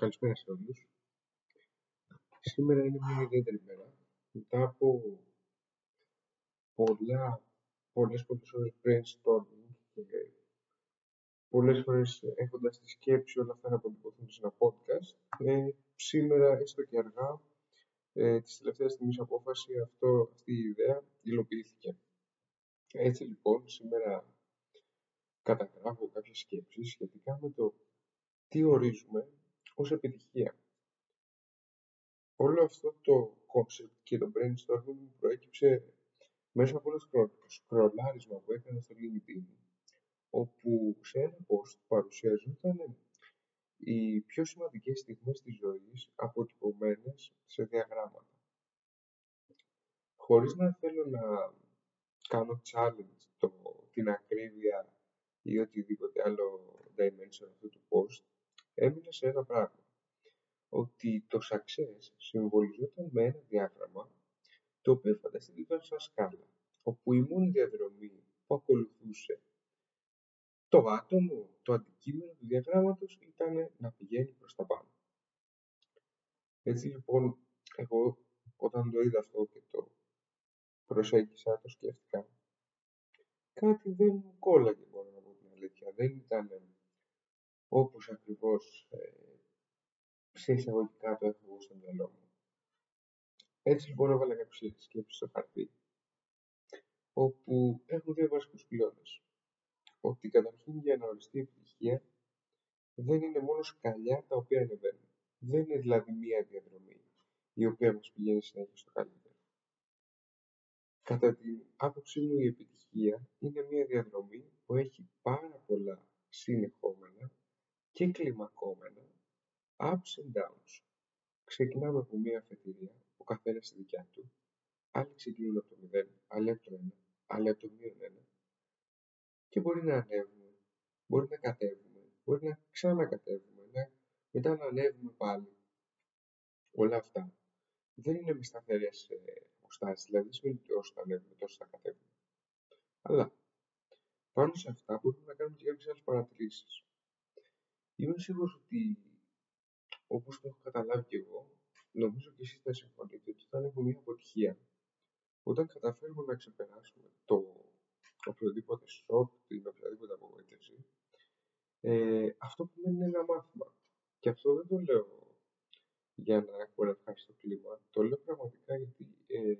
Καλησπέρα σε όλους. Σήμερα είναι μια ιδιαίτερη μέρα. Μετά από πολλά, πολλές πολλές ώρες brainstorming και πολλές φορές έχοντας τη σκέψη όλα αυτά να αποτυπωθούν σε ένα podcast, ε, σήμερα έστω και αργά, ε, της τελευταίας στιγμής απόφαση, αυτό, αυτή η ιδέα υλοποιήθηκε. Έτσι λοιπόν, σήμερα καταγράφω κάποιες σκέψεις σχετικά με το τι ορίζουμε ως επιτυχία. Όλο αυτό το concept και το brainstorming προέκυψε μέσα από ένα σκρολάρισμα που έκανα στο LinkedIn, όπου σε ένα post παρουσιαζόταν οι πιο σημαντικές στιγμές της ζωής αποτυπωμένες σε διαγράμματα. Χωρίς να θέλω να κάνω challenge το, την ακρίβεια ή οτιδήποτε άλλο dimension αυτού του post, έμεινα σε ένα πράγμα. Ότι το success συμβολιζόταν με ένα διάγραμμα το οποίο φανταστείτε ήταν σαν σκάλα, όπου η μόνη διαδρομή που ακολουθούσε το άτομο, το αντικείμενο του διαγράμματος ήταν να πηγαίνει προς τα πάνω. Έτσι λοιπόν, εγώ όταν το είδα αυτό και το προσέγγισα, το σκέφτηκα, κάτι δεν μου κόλλαγε μπορώ να πω την αλήθεια. Δεν ήταν όπως ακριβώς ε, σε εισαγωγικά το έχω εγώ στο μυαλό μου. Έτσι λοιπόν έβαλα κάποιες σκέψεις στο χαρτί, όπου έχουν δύο βασικούς πυλώνες. Ότι καταρχήν για να οριστεί η επιτυχία δεν είναι μόνο σκαλιά τα οποία ανεβαίνουν. Δεν είναι δηλαδή μία διαδρομή η οποία μας πηγαίνει συνέχεια στο καλύτερο. Κατά την άποψή μου η επιτυχία είναι μία διαδρομή που έχει πάρα πολλά συνεχόμενα και κλιμακόμενα ups and downs. Ξεκινάμε από μία αφετηρία, ο καθένα στη δικιά του, άλλοι ξεκινούν από το 0, άλλοι από το 1, άλλοι από το μείον 1 και μπορεί να ανέβουμε, μπορεί να κατέβουμε, μπορεί να ξανακατέβουμε, να, μετά να ανέβουμε πάλι. Όλα αυτά δεν είναι μες σταθερές αποστάσεις, δηλαδή δεν σημαίνει ότι όσο θα ανέβουμε τόσο θα κατέβουμε. Αλλά πάνω σε αυτά μπορούμε να κάνουμε και κάποιες άλλες παρατηρήσεις. Είμαι σίγουρος ότι, όπως το έχω καταλάβει και εγώ, νομίζω και εσείς θα συμφωνείτε ότι θα έχουμε μια αποτυχία όταν καταφέρουμε να ξεπεράσουμε το οποιοδήποτε σοκ, την οποιαδήποτε απογοήτευση, ε, αυτό που μένει είναι ένα μάθημα. Και αυτό δεν το λέω για να έχω ένα ευχάριστο κλίμα. Το λέω πραγματικά γιατί ε,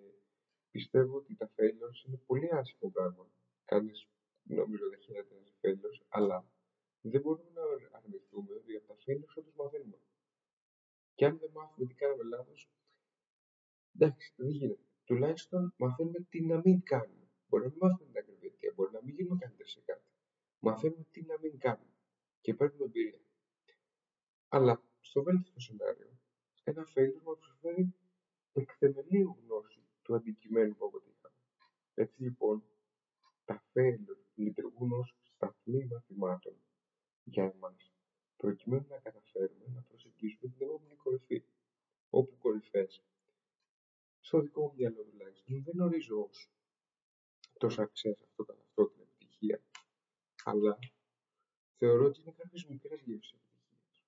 πιστεύω ότι τα failures είναι πολύ άσχημο πράγμα. Κανείς νομίζω δεν χαίρεται να failures, αλλά δεν μπορούμε να αρνηθούμε ότι από τα failures όντως μαθαίνουμε. Και αν δεν μάθουμε τι κάναμε λάθος, εντάξει, δεν γίνεται. Τουλάχιστον μαθαίνουμε τι να μην κάνουμε. Μπορεί να μην μάθουμε την ακριβή αιτία, μπορεί να μην γίνουμε καλύτεροι σε κάτι. Μαθαίνουμε τι να μην κάνουμε και παίρνουμε εμπειρία. Αλλά στο βέλτιστο σενάριο, ένα failure μα προσφέρει εκτεμελίου γνώση του αντικειμένου που αποτύχαμε. Έτσι λοιπόν, τα failure λειτουργούν ως σταθμοί μαθημάτων για εμάς, προκειμένου να καταφέρουμε να προσεγγίσουμε την επόμενη κορυφή. Όπου κορυφές, στο δικό μου μυαλό τουλάχιστον, δεν ορίζω ως το success αυτό καθ' αυτό την επιτυχία, αλλά θεωρώ ότι είναι κάποιες μικρές γεύσεις επιτυχίας.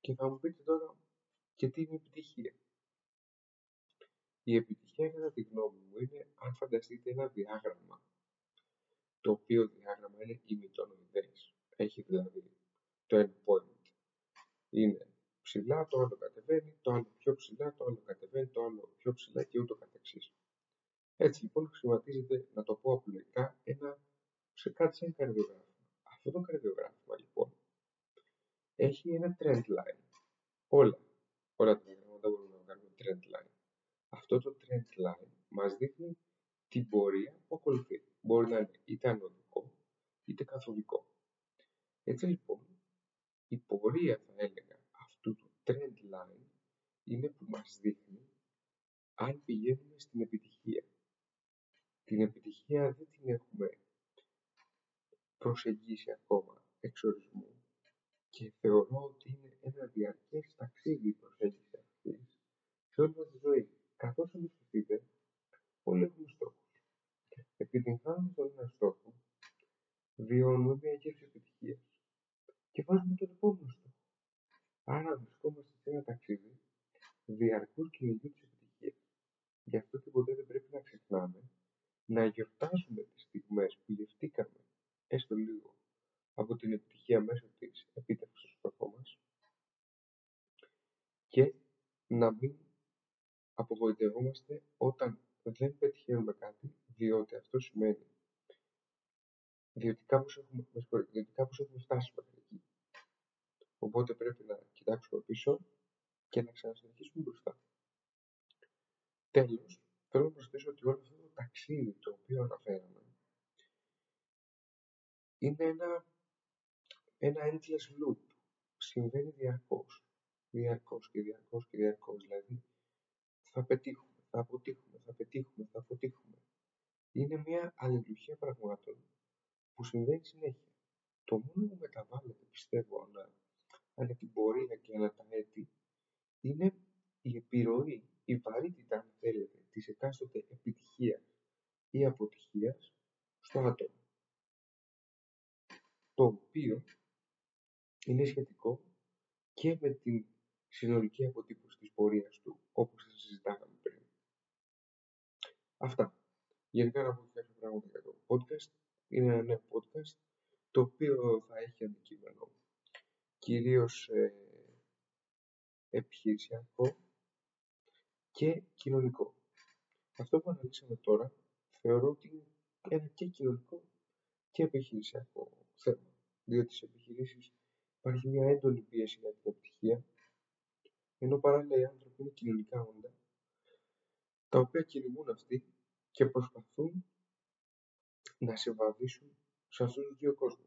Και θα μου πείτε τώρα, και τι είναι επιτυχία; Η επιτυχία, κατά τη γνώμη μου, είναι αν φανταστείτε ένα διάγραμμα, το οποίο διάγραμμα είναι ημιτονοειδές. Έχει δηλαδή το endpoint. Είναι ψηλά, το άλλο κατεβαίνει, το άλλο πιο ψηλά, το άλλο κατεβαίνει, το άλλο πιο ψηλά και ούτω καθεξής. Έτσι λοιπόν χρησιμοποιείται, να το πω απλοϊκά, ένα, σε κάτι σαν καρδιογράφημα. Αυτό το καρδιογράφημα λοιπόν έχει ένα trend line. Όλα, όλα τα διαγράμματα μπορούμε να κάνουμε trend line. Αυτό το trend line μας δείχνει την πορεία που ακολουθεί. Μπορεί να είναι είτε ανωδικό είτε καθοδικό. Έτσι λοιπόν, η πορεία θα έλεγα αυτού του trend line είναι που μας δείχνει αν πηγαίνουμε στην επιτυχία. Την επιτυχία δεν την έχουμε προσεγγίσει ακόμα εξορισμού και θεωρώ ότι είναι ένα διαρκές ταξίδι η προσέγγιση αυτής σε όλη μας τη ζωή. Καθώς αντιληφθείτε, όλοι έχουμε στόχους. Επιτυγχάνοντας τον ένα στόχο, βιώνουμε μια γεύση επιτυχίας και βάζουμε τον επόμενο στόχο. Άρα βρισκόμαστε σε ένα ταξίδι διαρκούς κυνηγιού της επιτυχίας. Γι' αυτό και ποτέ δεν πρέπει να ξεχνάμε να γιορτάζουμε τις στιγμές που γευτήκαμε έστω λίγο από την επιτυχία μέσω της επίτευξης του στόχου μας και να μην απογοητευόμαστε όταν δεν πετυχαίνουμε κάτι, διότι αυτό σημαίνει διότι κάπως έχουμε, διότι κάπως έχουμε φτάσει μέχρι εκεί. Οπότε πρέπει να κοιτάξουμε πίσω και να ξανασυνεχίσουμε μπροστά. Τέλος, θέλω να προσθέσω ότι όλο αυτό το ταξίδι το οποίο αναφέραμε είναι ένα, ένα endless loop. Συμβαίνει διαρκώς. Διαρκώς και διαρκώς και διαρκώς. Δηλαδή, θα πετύχουμε, θα αποτύχουμε, θα πετύχουμε, θα αποτύχουμε. Είναι μια αλληλουχία πραγμάτων που συμβαίνει συνέχεια. Το μόνο που μεταβάλλεται, πιστεύω, ανά, ανά την πορεία και ανά τα έτη, είναι η επιρροή, η βαρύτητα, αν θέλετε, της εκάστοτε επιτυχίας ή αποτυχίας στο άτομο. Το οποίο είναι σχετικό και με την συνολική αποτύπωση της πορείας του, όπως θα συζητάγαμε πριν. Αυτά. Γενικά να πω κάποια πράγματα για το podcast. Είναι ένα νέο podcast, το οποίο θα έχει αντικείμενο κυρίως ε, επιχειρησιακό και κοινωνικό. Αυτό που αναλύσαμε τώρα θεωρώ ότι είναι ένα και κοινωνικό και επιχειρησιακό θέμα, διότι στις επιχειρήσεις υπάρχει μια έντονη πίεση για την επιτυχία, ενώ παράλληλα οι άνθρωποι είναι κοινωνικά όντα, τα οποία κυνηγούν αυτοί και προσπαθούν να συμβαδίσουν σε αυτούς τους δύο κόσμους,